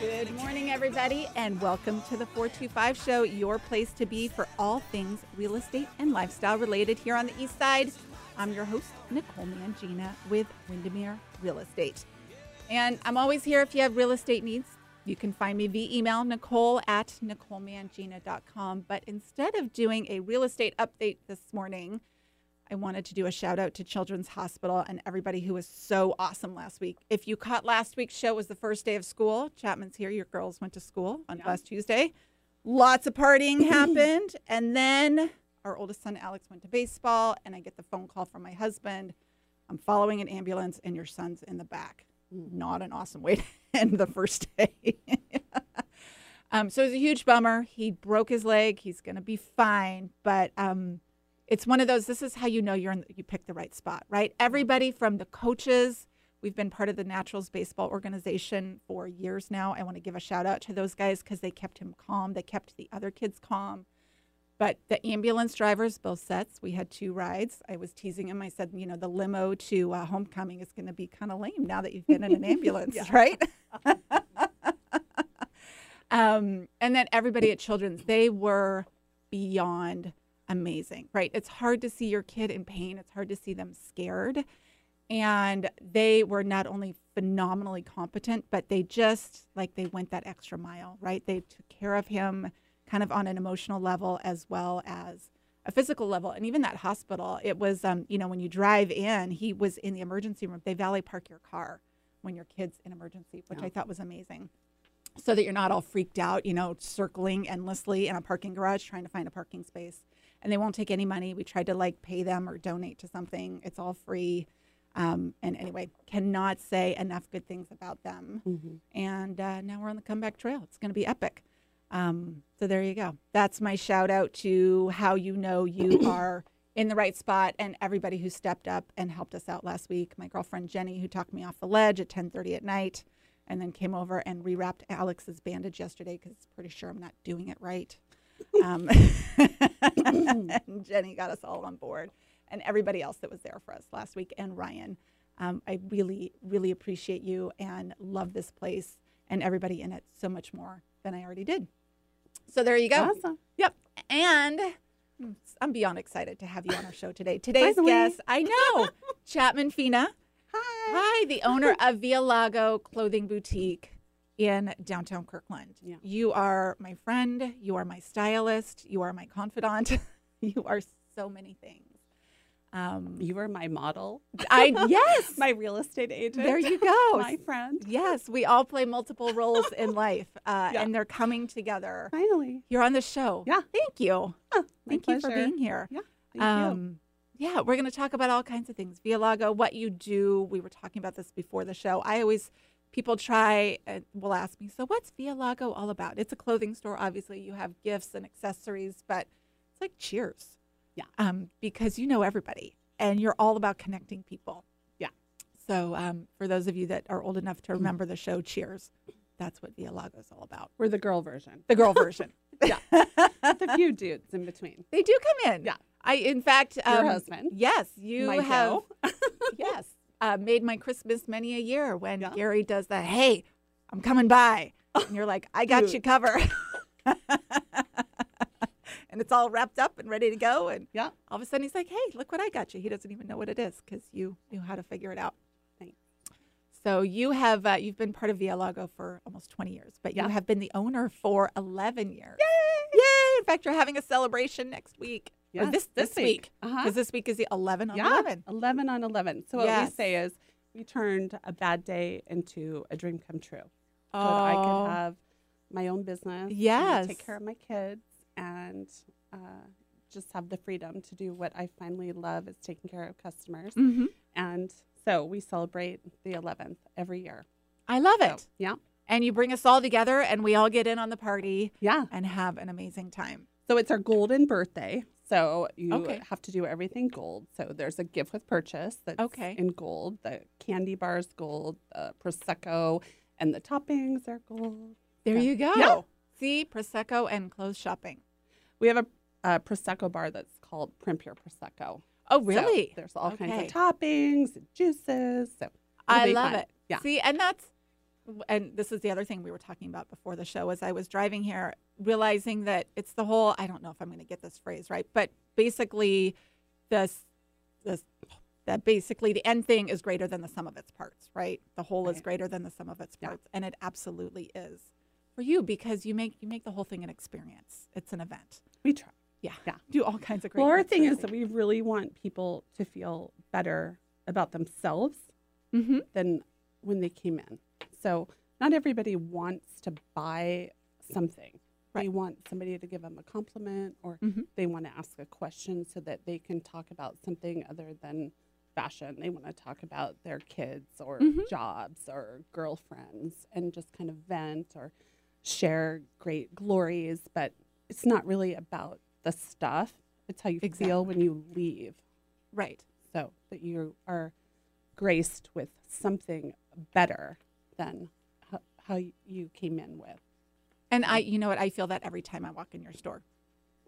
Good morning, everybody, and welcome to the 425 Show, your place to be for all things real estate and lifestyle related here on the East Side. I'm your host, Nicole Mangina with Windermere Real Estate. And I'm always here if you have real estate needs. You can find me via email, nicole at nicolemangina.com. But instead of doing a real estate update this morning, I wanted to do a shout out to Children's Hospital and everybody who was so awesome last week. If you caught last week's show, was the first day of school. Chapman's here. Your girls went to school on Yeah. last Tuesday. Lots of partying happened. And then our oldest son, Alex, went to baseball. And I get the phone call from my husband. I'm following an ambulance, and your son's in the back. Not an awesome way to end the first day. um, so it was a huge bummer. He broke his leg. He's going to be fine. But um, it's one of those. This is how you know you're in, you picked the right spot, right? Everybody from the coaches. We've been part of the Naturals baseball organization for years now. I want to give a shout out to those guys because they kept him calm. They kept the other kids calm. But the ambulance drivers, both sets, we had two rides. I was teasing him. I said, you know, the limo to uh, homecoming is going to be kind of lame now that you've been in an ambulance, right? um, and then everybody at Children's, they were beyond amazing, right? It's hard to see your kid in pain. It's hard to see them scared. And they were not only phenomenally competent, but they just like they went that extra mile, right? They took care of him kind of on an emotional level as well as a physical level. And even that hospital, it was, um, you know, when you drive in, he was in the emergency room. They valet park your car when your kid's in emergency, which Yeah. I thought was amazing. So that you're not all freaked out, you know, circling endlessly in a parking garage trying to find a parking space. And they won't take any money. We tried to like pay them or donate to something. It's all free. Um, and anyway, cannot say enough good things about them. And uh, now we're on the comeback trail. It's going to be epic. Um, so there you go. That's my shout out to how you know you are in the right spot and everybody who stepped up and helped us out last week. My girlfriend Jenny, who talked me off the ledge at 10:30 at night, and then came over and rewrapped Alex's bandage yesterday because pretty sure I'm not doing it right. Um, and Jenny got us all on board, and everybody else that was there for us last week, and Ryan. Um, I really, really appreciate you and love this place and everybody in it so much more than I already did. So there you go. Awesome. Yep. And I'm beyond excited to have you on our show today. Today's guest, I know, Chapman Fina. Hi. Hi, the owner of Via Lago Clothing Boutique in downtown Kirkland. Yeah. You are my friend. You are my stylist. You are my confidant. you are so many things. Um, You were my model, I yes, my real estate agent. there you go. My friend. Yes, we all play multiple roles in life, uh, Yeah. and they're coming together. Finally. You're on the show. Yeah. Thank you. Thank you for being here. Yeah. Thank you. Um, yeah, we're going to talk about all kinds of things. Via Lago, what you do. We were talking about this before the show. I always, people try, uh, will ask me, so what's Via Lago all about? It's a clothing store. Obviously, you have gifts and accessories, but it's like Cheers. Yeah. Um, because you know everybody and you're all about connecting people. Yeah. So um, for those of you that are old enough to remember the show Cheers, that's what Via Lago is all about. We're the girl version. The girl version. Yeah. With a few dudes in between. They do come in. Yeah. I, in fact, Your um, husband. Yes, you My have. Yes, uh, made my Christmas many a year when Yeah. Gary does the "Hey, I'm coming by," and you're like, "I got you covered. and it's all wrapped up and ready to go. And Yeah. all of a sudden, he's like, "Hey, look what I got you." He doesn't even know what it is because you knew how to figure it out. Thanks. So you have uh, you've been part of Via Lago for almost 20 years, but you Yeah. have been the owner for 11 years. Yay! Yay! In fact, you're having a celebration next week. Or Yes, this this, this week week. because Uh-huh. this week is the 11 on Yeah. 11. 11 on 11. So what Yes. we say is we turned a bad day into a dream come true. So that I Oh. could have my own business. Yes. Take care of my kids and uh, just have the freedom to do what I finally love is taking care of customers. hmm And so we celebrate the 11th every year. I love So, it. yeah. And you bring us all together, and we all get in on the party Yeah. and have an amazing time. So it's our golden birthday. So you Okay. have to do everything gold. So there's a gift with purchase that's Okay. in gold. The candy bars gold, the prosecco, and the toppings are gold. There So- you go. Yeah. See, prosecco and clothes shopping. We have a, a prosecco bar that's called Primpier Prosecco. Oh, So really? there's all kinds of toppings juices. So I love fun. it. Yeah. See, and that's and this is the other thing we were talking about before the show as I was driving here, realizing that it's the whole I don't know if I'm going to get this phrase right, but basically this this that basically the end thing is greater than the sum of its parts, right? The whole is greater than the sum of its Yeah. parts, and it absolutely is for you because you make you make the whole thing an experience. It's an event. We try. Yeah, Yeah. Do all kinds of great. Well, our thing is that we really want people to feel better about themselves the- Mhm. than when they came in. So not everybody wants to buy something. They want somebody to give them a compliment or Mhm. they want to ask a question so that they can talk about something other than fashion. They want to talk about their kids or Mhm. jobs or girlfriends and just kind of vent or share great glories. But it's not really about the stuff, it's how you Exactly. feel when you leave. Right. So that you are graced with something better than how, how you came in with. And I, you know what, I feel that every time I walk in your store.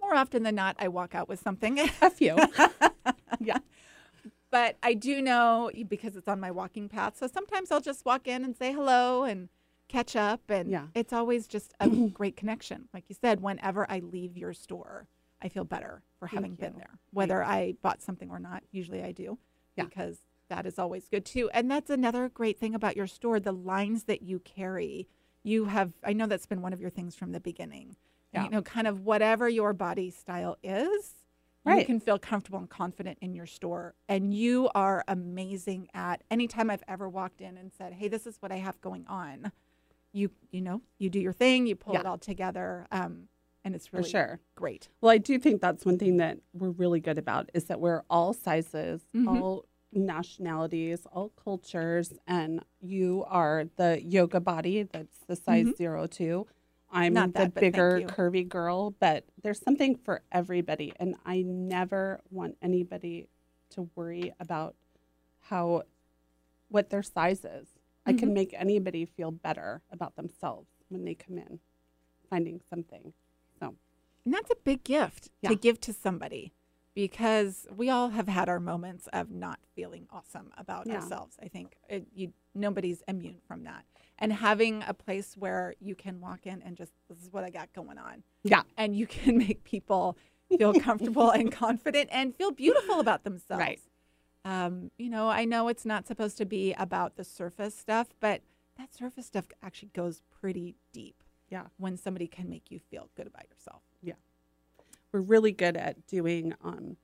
More often than not, I walk out with something. A few. yeah. but I do know because it's on my walking path. So sometimes I'll just walk in and say hello and catch up. And Yeah. it's always just a great connection. Like you said, whenever I leave your store, I feel better for Thank having been there, whether I bought something or not. Usually I do Yeah. because that is always good too. And that's another great thing about your store the lines that you carry. You have, I know that's been one of your things from the beginning. Yeah. you know, kind of whatever your body style is, you can feel comfortable and confident in your store. And you are amazing at anytime I've ever walked in and said, Hey, this is what I have going on. You, you know, you do your thing, you pull it all together. Um, and it's For really sure. great. Well, I do think that's one thing that we're really good about is that we're all sizes, Mhm. all nationalities, all cultures, and you are the yoga body that's the size zero two. I'm Mm-hmm. Not the that, bigger, curvy girl, but there's something for everybody, and I never want anybody to worry about how what their size is. I Mm-hmm. can make anybody feel better about themselves when they come in, finding something. So And that's a big gift Yeah. to give to somebody because we all have had our moments of not feeling awesome about Yeah. ourselves. I think it, you, nobody's immune from that. And having a place where you can walk in and just, this is what I got going on. yeah, And you can make people feel comfortable and confident and feel beautiful about themselves. Right. Um, you know, I know it's not supposed to be about the surface stuff, but that surface stuff actually goes pretty deep yeah. when somebody can make you feel good about yourself. We're really good at doing um,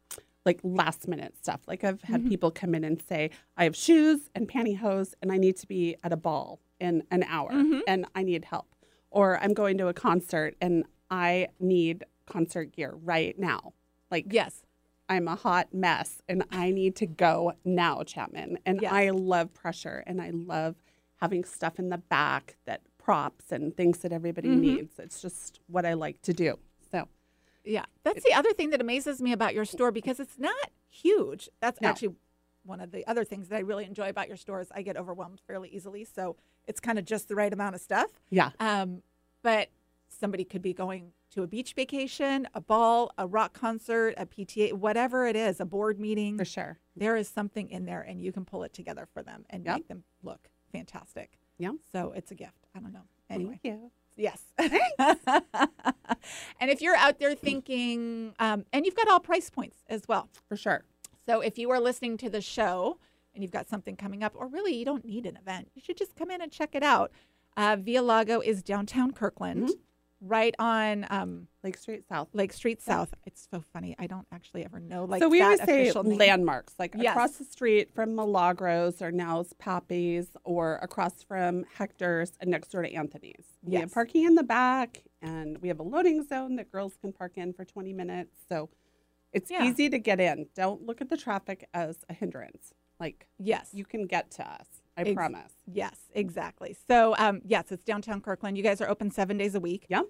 like last minute stuff. Like I've had Mm-hmm. people come in and say, I have shoes and pantyhose and I need to be at a ball in an hour Mm-hmm. and I need help. Or I'm going to a concert and I need concert gear right now. Like Yes. I'm a hot mess and I need to go now, Chapman. And Yes. I love pressure and I love having stuff in the back that props and things that everybody Mhm. needs. It's just what I like to do. Yeah, that's the other thing that amazes me about your store because it's not huge. That's No. actually one of the other things that I really enjoy about your store is I get overwhelmed fairly easily, so it's kind of just the right amount of stuff. yeah. Um, but somebody could be going to a beach vacation, a ball, a rock concert, a PTA, whatever it is, a board meeting. For sure. There is something in there, and you can pull it together for them and Yep. make them look fantastic. Yeah. So it's a gift. I don't know. Anyway. Thank you. Yes. and if you're out there thinking, um, and you've got all price points as well. For sure. So if you are listening to the show and you've got something coming up, or really you don't need an event, you should just come in and check it out. Uh, Via Lago is downtown Kirkland, right on um, Lake Street South. Lake Street South. It's so funny. I don't actually ever know like so we that always say landmarks, like Yes. across the street from Milagros or now's Pappy's, or across from Hector's and next door to Anthony's. We have parking in the back, and we have a loading zone that girls can park in for 20 minutes. So it's Yeah. easy to get in. Don't look at the traffic as a hindrance. Like Yes. you can get to us. I Ex- promise. Yes, exactly. So, um, yes, it's downtown Kirkland. You guys are open seven days a week. Yep.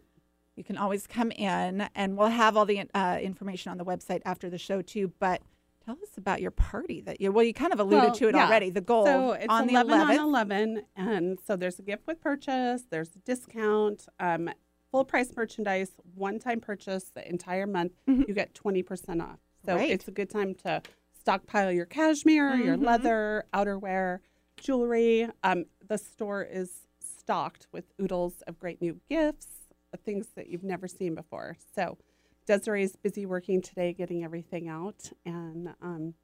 You can always come in, and we'll have all the uh, information on the website after the show too. But tell us about your party that you well, you kind of alluded Well, to it yeah. already. The goal So it's on the 11 11th. on 11. And so there's a gift with purchase, there's a discount, um, full price merchandise, one time purchase the entire month, you get 20% off. So Great. it's a good time to stockpile your cashmere, your Mhm. leather, outerwear, jewelry. Um, the store is stocked with oodles of great new gifts, uh, things that you've never seen before. So Desiree's busy working today, getting everything out, and um,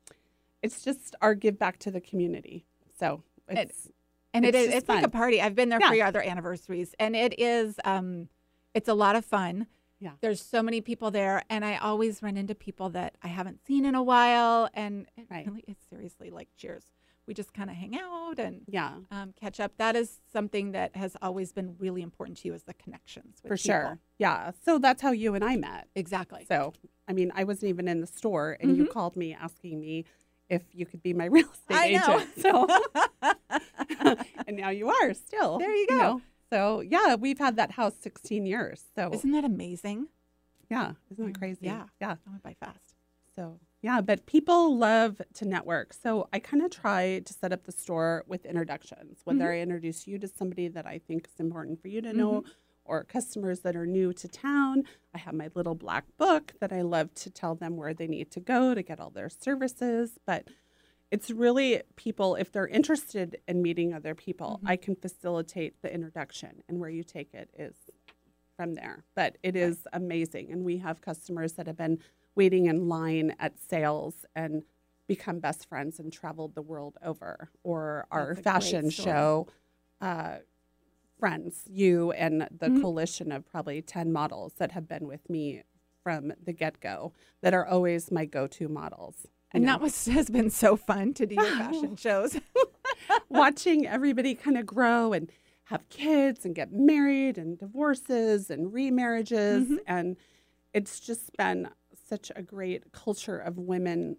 it's just our give back to the community. So it's and It's it is it's like a party. I've been there Yeah. for your other anniversaries, and it is um, it's a lot of fun. Yeah. There's so many people there, and I always run into people that I haven't seen in a while, and it Right. really is seriously like cheers. We just kind of hang out and yeah, um, catch up. That is something that has always been really important to you is the connections with for people. sure. Yeah. So that's how you and I met. Exactly. So I mean, I wasn't even in the store, and you Mhm. called me asking me if you could be my real estate I know. agent. So and now you are still. There you go. know? So yeah, we've had that house 16 years. So Isn't that amazing? yeah, isn't Mm, that crazy? yeah. yeah. i went by fast. So yeah, but people love to network. So I kind of try to set up the store with introductions, whether mm-hmm. I introduce you to somebody that I think is important for you to know, mm-hmm. or customers that are new to town. I have my little black book that I love to tell them where they need to go to get all their services. But it's really people, if they're interested in meeting other people, mm-hmm. I can facilitate the introduction, and where you take it is from there. But it is amazing. And we have customers that have been waiting in line at sales and become best friends and traveled the world over. Or our That's a great fashion show uh, friends, you and the Mhm. coalition of probably 10 models that have been with me from the get go that are always my go to models. And that was has been so fun to do your fashion shows. watching everybody kind of grow and have kids and get married and divorces and remarriages Mhm. and it's just been such a great culture of women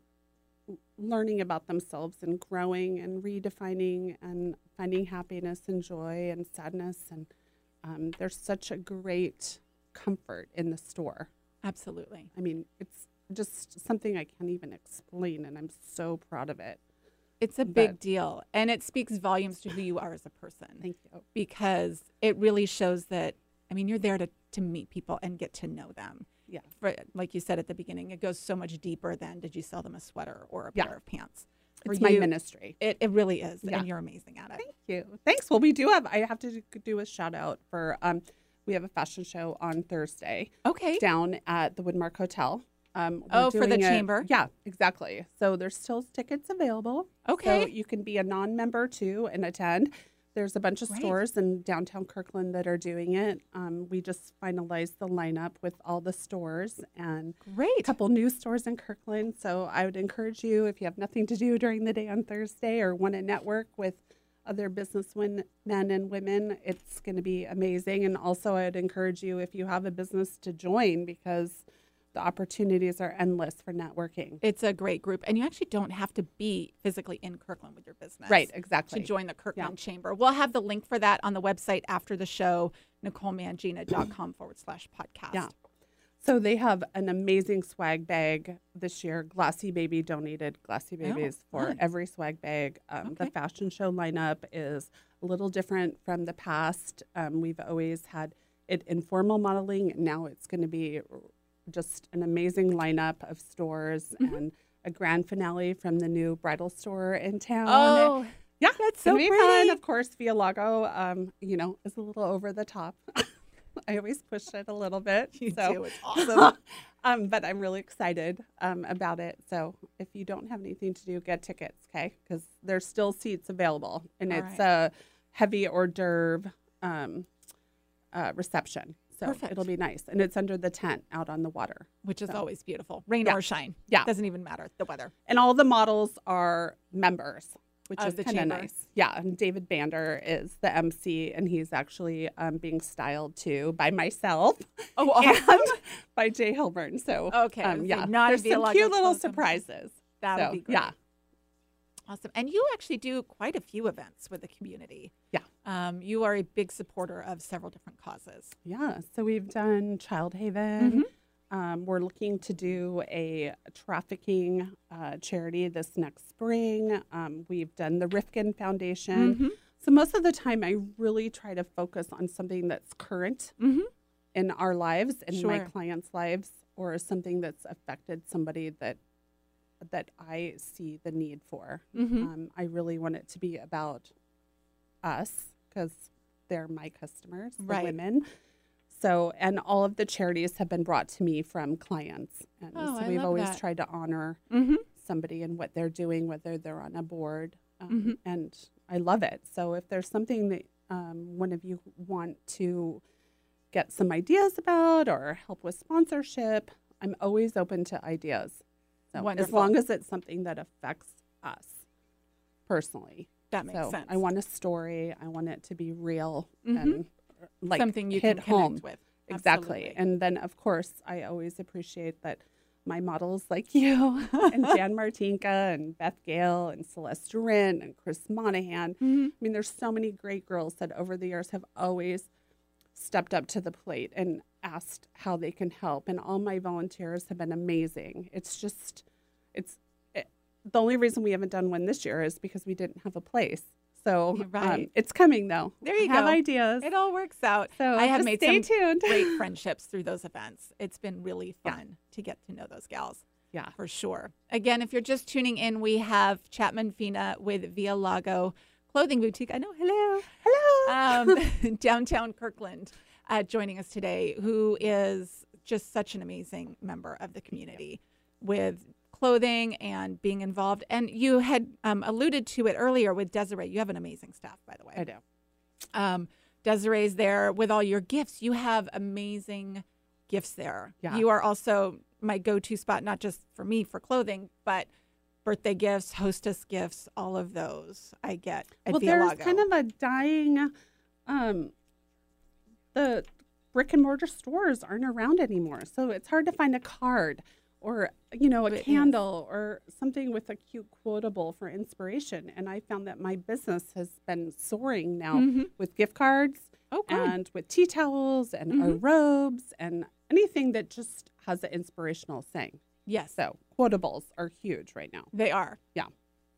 learning about themselves and growing and redefining and finding happiness and joy and sadness and um, there's such a great comfort in the store Absolutely. i mean it's just something i can't even explain and i'm so proud of it It's a big But- deal. And it speaks volumes to who you are as a person thank you because it really shows that, I mean, you're there to, to meet people and get to know them. Yeah. For, like you said at the beginning, it goes so much deeper than did you sell them a sweater or a Yeah. pair of pants. For it's my ministry It, it really is. Yeah. And you're amazing at it. Thank you. Thanks. Well, we do have. I have to do a shout out for. Um, we have a fashion show on Thursday Okay. down at the Woodmark Hotel. Um, Oh, for the a- chamber? Yeah, exactly. So there's still tickets available. Okay. So you can be a non-member too and attend. There's a bunch of Great. stores in downtown Kirkland that are doing it. Um, we just finalized the lineup with all the stores and Great. a couple new stores in Kirkland. So I would encourage you if you have nothing to do during the day on Thursday or want to network with other businessmen men and women, it's going to be amazing. And also, I'd encourage you if you have a business to join because the opportunities are endless for networking. It's a great group. And you actually don't have to be physically in Kirkland with your business. Right, exactly. to join the Kirkland Chamber. We'll have the link for that on the website after the show, NicoleMangina.com forward slash podcast. Yeah. So they have an amazing swag bag this year. Glossy Baby donated Glossy Babies for fun. every swag bag. Um, The fashion show lineup is a little different from the past. Um, we've always had it informal modeling. Now it's going to be just an amazing lineup of stores Mm-hmm. and a grand finale from the new bridal store in town. Oh, yeah, that's so pretty. fun. Of course, Via Lago, um, you know, is a little over the top. I always push it a little bit. you so. do. It's awesome. um, but I'm really excited um, about it. So if you don't have anything to do, get tickets, okay? Because there's still seats available, and All it's right. a heavy hors d'oeuvre um, uh, reception. So Perfect. it'll be nice, and it's under the tent out on the water. Which is So. always beautiful. Rain Yeah. or shine. Yeah. It Doesn't even matter the weather. And all the models are members, which Of is kind of nice. Yeah, and David Bander is the MC, and he's actually um, being styled too by myself Oh, and by Jay Hilburn. So Okay, um, yeah, not there's some cute little surprises. That so, would be great. Yeah, Awesome. And you actually do quite a few events with the community. Yeah. Um, you are a big supporter of several different causes. yeah. So we've done Child Mm-hmm. Haven. Um, we're looking to do a trafficking uh, charity this next spring. Um, we've done the Rifkin Foundation. Mhm. So most of the time, I really try to focus on something that's current Mhm. in our lives and my clients' lives, or something that's affected somebody that that I see the need for. Mhm. Um, I really want it to be about us because they're my customers, the Right. women. So, and all of the charities have been brought to me from clients. And Oh, so we've always that. tried to honor Mm-hmm. somebody and what they're doing, whether they're on a board. Um, Mhm. And I love it. So if there's something that um, one of you want to get some ideas about or help with sponsorship, I'm always open to ideas. So Wonderful. as long as it's something that affects us personally. That makes so sense. I want a story. I want it to be real Mhm. and like something you hit can home. connect with. Exactly. Absolutely. And then, of course, I always appreciate that my models like you and Jan Martinka and Beth Gale and Celeste Durin and Chris Monahan. Mhm. I mean, there's so many great girls that over the years have always stepped up to the plate and asked how they can help. And all my volunteers have been amazing. It's just, it's it, the only reason we haven't done one this year is because we didn't have a place. So You're um, it's coming though. There you I have go. ideas. It all works out. so I have made stay some tuned. great friendships through those events. It's been really Yeah. fun to get to know those gals. Yeah. for sure. Again, if you're just tuning in, we have Chapman Fina with Via Lago Clothing Boutique. I know, hello, hello, um, downtown Kirkland, uh, joining us today, who is just such an amazing member of the community with clothing and being involved. And you had um, alluded to it earlier with Desiree. You have an amazing staff, by the way. I do. Um, Desiree's there with all your gifts. You have amazing gifts there. Yeah. You are also my go-to spot, not just for me for clothing, but birthday gifts, hostess gifts, all of those I get well, there's Lago. kind of a dying. Um, the brick and mortar stores aren't around anymore, so it's hard to find a card or you know a is. candle or something with a cute quotable for inspiration. And I found that my business has been soaring now Mhm. with gift cards oh, and with tea towels and our Mhm. robes and anything that just has an inspirational saying. yes, So quotables are huge right now. they are. Yeah.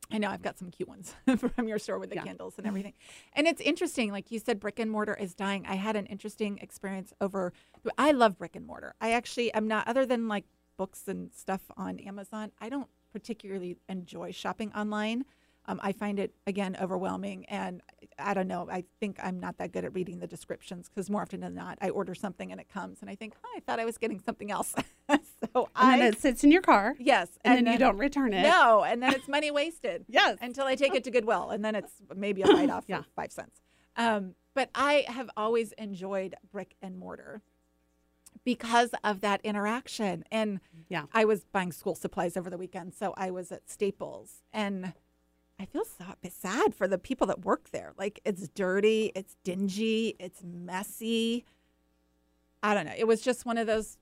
I know I've got some cute ones from your store with the Yeah. candles and everything. And it's interesting, like you said, brick and mortar is dying. I had an interesting experience over. I love brick and mortar. I actually am not, other than like books and stuff on Amazon. I don't particularly enjoy shopping online. Um, I find it again overwhelming, and I don't know. I think I'm not that good at reading the descriptions because more often than not, I order something and it comes, and I think, oh, I thought I was getting something else. so And I then it sits in your car, yes, and, then, you don't return it. no, and then it's money wasted Yes. until I take it to Goodwill, and then it's maybe a write off Yeah. for five cents. Um, but I have always enjoyed brick and mortar because of that interaction. And Yeah. I was buying school supplies over the weekend, so I was at Staples, and I feel so sad for the people that work there. Like it's dirty, it's dingy, it's messy. I don't know. It was just one of those.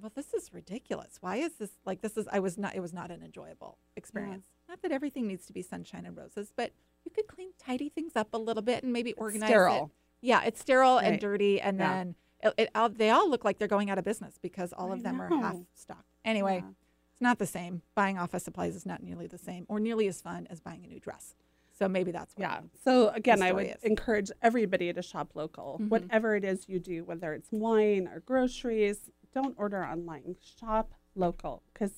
Well, this is ridiculous. Why is this like this? Is I was not. It was not an enjoyable experience. Not that everything needs to be sunshine and roses, but you could clean, tidy things up a little bit, and maybe organize it. sterile. Yeah, it's sterile and dirty, and Yeah. then it, it all, they all look like they're going out of business because all I of them are half stocked. Anyway, Yeah. it's not the same. Buying office supplies is not nearly the same, or nearly as fun as buying a new dress. So maybe that's what Yeah. So again, I would is. encourage everybody to shop local. Mhm. Whatever it is you do, whether it's wine or groceries, don't order online. Shop local because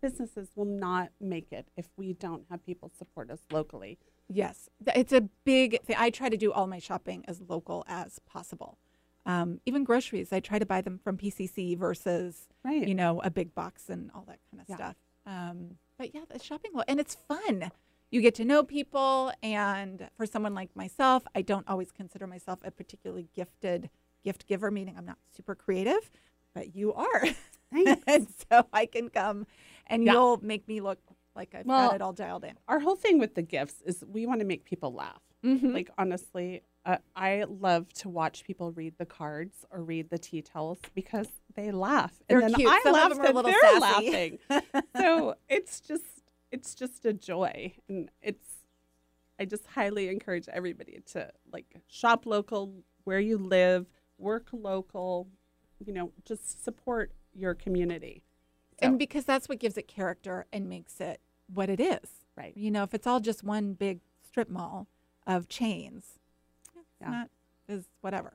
businesses will not make it if we don't have people support us locally. Yes, it's a big thing. I try to do all my shopping as local as possible. Um, even groceries, I try to buy them from PCC versus Right. you know a big box and all that kind of Yeah. stuff. Um, but yeah, the shopping lo- and it's fun. You get to know people, and for someone like myself, I don't always consider myself a particularly gifted gift giver. Meaning, I'm not super creative, but you are, and so I can come, and Yeah. you'll make me look like I've Well, got it all dialed in. Our whole thing with the gifts is we want to make people laugh. Mhm. Like honestly, uh, I love to watch people read the cards or read the tea towels because they laugh, They're and then cute. I Some laugh them are a that little they're sassy. laughing. so it's just it's just a joy, and it's I just highly encourage everybody to like shop local where you live, work local, you know, just support your community. So, and because that's what gives it character and makes it what it is. right, You know, if it's all just one big strip mall of chains, Yeah. not is whatever.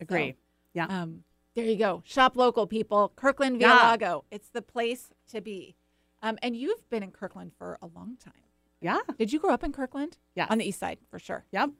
agree. yeah, Um, there you go. Shop local, people. Kirkland Via Yeah. It's the place to be. Um, and you've been in Kirkland for a long time. yeah, Did you grow up in Kirkland? yeah, On the east side, for sure. yep.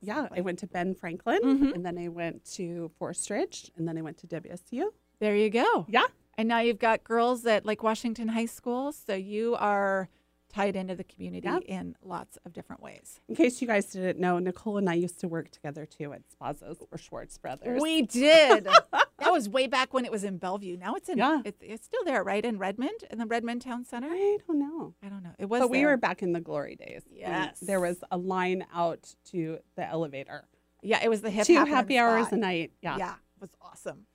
Yeah, I went to Ben Franklin, Mhm. and then I went to Forest Ridge, and then I went to WSU. There you go. Yeah, And now you've got girls at Lake Washington High School, so you are tied into the community Yeah. in lots of different ways. in case you guys didn't know, Nicole and I used to work together too at Spazzo's or Schwartz Brothers. We did. that was way back when it was in Bellevue. Now it's in. Yeah. It, it's still there, right in Redmond, in the Redmond Town Center. I don't know. I don't know. It was. But we were back in the glory days. Yes. There was a line out to the elevator. Yeah, it was the hip Two happy hours spot. a night. Yeah. Yeah, it was awesome.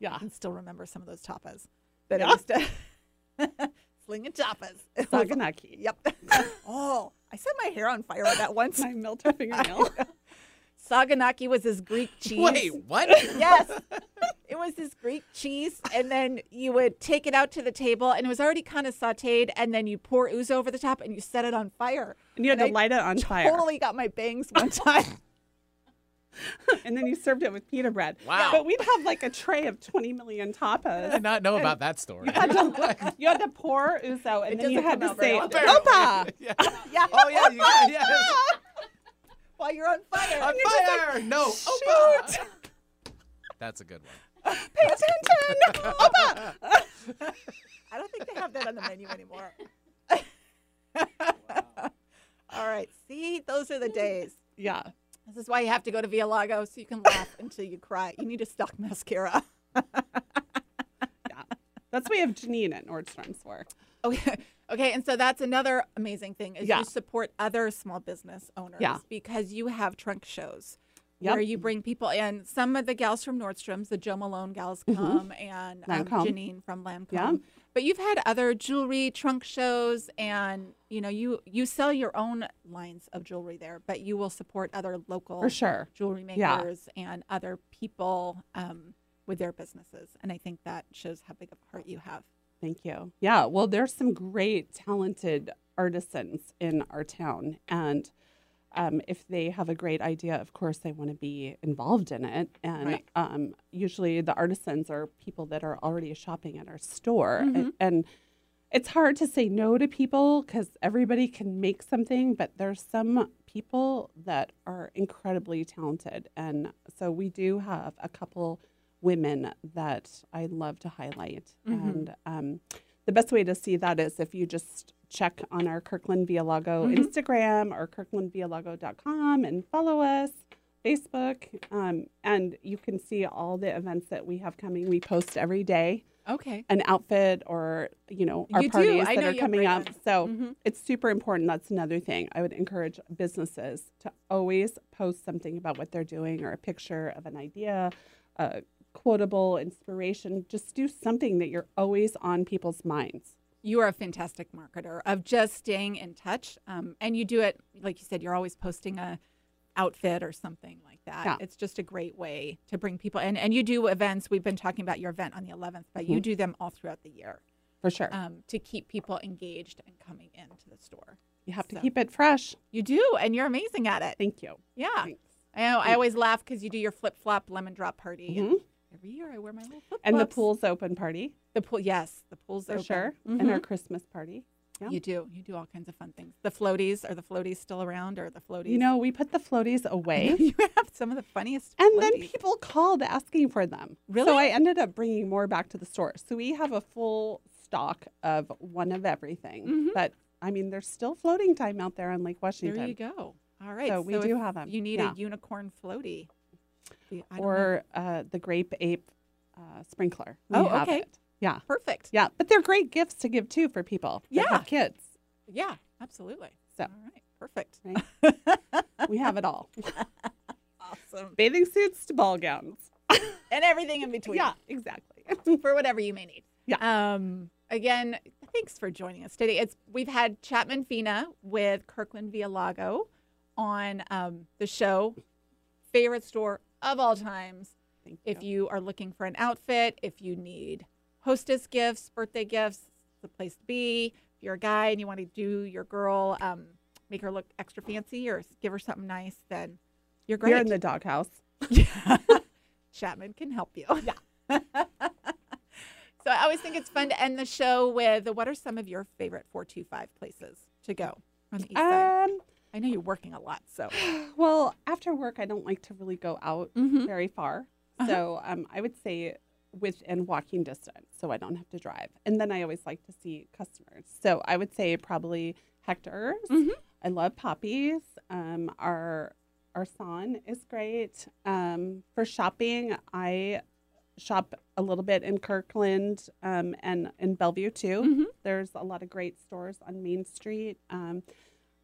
Yeah. I can still remember some of those tapas that Yeah. I used to slinging tapas. Saganaki. Yep. oh, I set my hair on fire with that once. My melter fingernail. Saganaki was this Greek cheese. Wait, what? yes. It was this Greek cheese, and then you would take it out to the table, and it was already kind of sauteed, and then you pour ouzo over the top, and you set it on fire. and you had And to I light it on fire. Totally got my bangs one time. and then you served it with pita bread. Wow. But we'd have like a tray of 20 million tapas. I tapas. did not know about that story. You had to, you had to pour ouzo and It then you had to say, very. Opa! yeah. yeah. Oh yeah, you got yes. While you're on fire. On You're like, fire! no, Shoot! Opa! That's a good one. Pay attention! Opa! I don't think they have that on the menu anymore. All right. See, those are the days. Yeah. This is why you have to go to Via Lago so you can laugh until you cry. You need a stock mascara. Yeah. That's what we have Janine at Nordstrom's for. Okay. Okay. And so that's another amazing thing is Yeah. you support other small business owners Yeah. because you have trunk shows Yep. where you bring people in. Some of the gals from Nordstrom's, the Joe Malone gals come and um, Janine from Lancome. Yeah. But you've had other jewelry trunk shows and you know you you sell your own lines of jewelry there, but you will support other local For sure. jewelry Yeah. makers and other people um, with their businesses. And I think that shows how big of a heart you have. Thank you. Yeah. Well, there's some great, talented artisans in our town. And um, if they have a great idea, of course, they want to be involved in it. And Right. um, usually the artisans are people that are already shopping at our store. Mm-hmm. And, and it's hard to say no to people because everybody can make something, but there's some people that are incredibly talented. And so we do have a couple women that I love to highlight. Mm-hmm. And um, the best way to see that is if you just check on our Kirkland Via Lago Mm-hmm. Instagram or kirklandvialago.com and follow us. Facebook, um, and you can see all the events that we have coming. We post every day Okay. an outfit or you know our You parties that are coming up. So Mhm. it's super important. That's another thing. I would encourage businesses to always post something about what they're doing or a picture of an idea, a quotable inspiration. Just do something that you're always on people's minds. You are a fantastic marketer of just staying in touch. Um, and you do it, like you said, you're always posting a outfit or something like that. Yeah. It's just a great way to bring people in. And you do events. We've been talking about your event on the 11th, but you do them all throughout the year For sure. um, to keep people engaged and coming into the store. you have to keep it fresh. You do, and you're amazing at it. Thank you. Yeah. Thanks. I know. I always laugh because you do your flip flop lemon drop party. Mhm. Every year I wear my little flip And the pool's open party The pool, yes, the pool's for open. sure. Mhm. And our Christmas party. Yeah. You do. You do all kinds of fun things. The floaties are the floaties still around, or the floaties? You know, we put the floaties away. you have some of the funniest. And then people called asking for them. Really? So I ended up bringing more back to the store. So we have a full stock of one of everything. Mhm. But I mean, there's still floating time out there on Lake Washington. there you go. All right. So we do have 'em. You need Yeah. a unicorn floaty. The- I don't know. Or uh, the grape ape uh, sprinkler. We Oh, okay. it. Yeah. perfect. Yeah. But they're great gifts to give too for people. Yeah. kids. Yeah, absolutely. So- all right, perfect. Right. We have it all. Awesome. Bathing suits to ball gowns. And everything in between. Yeah, exactly. for whatever you may need. Yeah. Um, again, thanks for joining us today. It's we've had Chapman Fina with Kirkland Via Lago on um, the show. Favorite store of all times. Thank If you are looking for an outfit, if you need hostess gifts, birthday gifts, the place to be. If you're a guy and you want to do your girl, um, make her look extra fancy or give her something nice, then you're great. You're in the doghouse. Chapman can help you. Yeah. so I always think it's fun to end the show with what are some of your favorite 425 places to go on the east side? Um, I know you're working a lot, so Well, after work, I don't like to really go out Mhm. very far. Uh-huh. So um, I would say within walking distance, so I don't have to drive. And then I always like to see customers. So I would say probably Hector's. Mhm. I love Poppies. Um, our our son is great. Um, for shopping, I shop a little bit in Kirkland um, and in Bellevue too. Mhm. There's a lot of great stores on Main Street.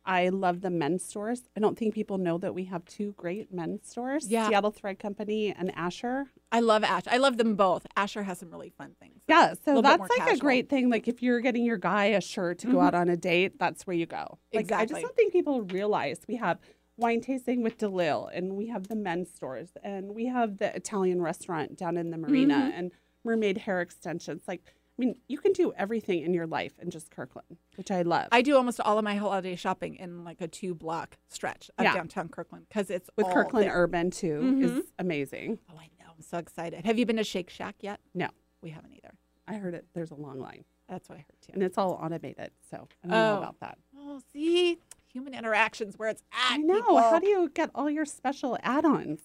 I love the men's stores. I don't think people know that we have two great men's stores Yeah. Seattle Thread Company and Asher. I love Ash. I love them both. Asher has some really fun things. Yeah, so that's like a great thing. Like if you're getting your guy a shirt to go Mhm. out on a date, that's where you go. Like I just don't think people realize we have wine tasting with DeLille and we have the men's stores and we have the Italian restaurant down in the marina Mhm. and mermaid hair extensions. Like mean, you can do everything in your life in just Kirkland, which I love. I do almost all of my holiday shopping in like a two block stretch of Yeah. downtown Kirkland because it's With Kirkland there. Urban too Mhm. is amazing. Oh, I know. I'm so excited. Have you been to Shake Shack yet? No. We haven't either. I heard it. There's a long line, That's what I heard too. and it's all automated. So I don't know Oh. about that. Oh, see, human interactions where it's at. I know. people. How do you get all your special add-ons?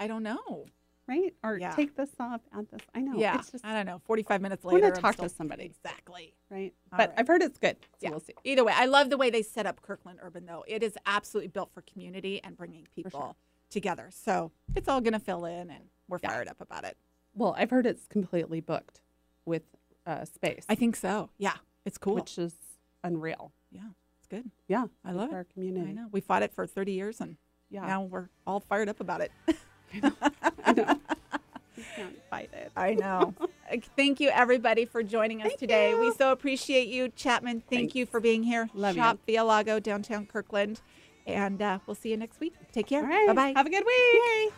I don't know. Right? Or Yeah. take this off, add this. I know. yeah, It's just I don't know. 45 minutes I later, talk to still- somebody. Exactly. right. All but right. I've heard it's good. So Yeah. we'll see. Either way, I love the way they set up Kirkland Urban, though. It is absolutely built for community and bringing people sure. together. So it's all going to fill in, and we're Yeah. fired up about it. Well, I've heard it's completely booked with uh, space, I think so. Yeah, it's cool. which is unreal. yeah, it's good. Yeah. I love it. Our community. I know. We fought it for 30 years, and Yeah. now we're all fired up about it. I know. fight it. I know. Thank you, everybody, for joining us Thank today. We so appreciate you, Chapman. Thank you for being here. Love you. Shop Via Lago, downtown Kirkland. And uh, we'll see you next week. Take care. All right. Bye bye. Have a good week.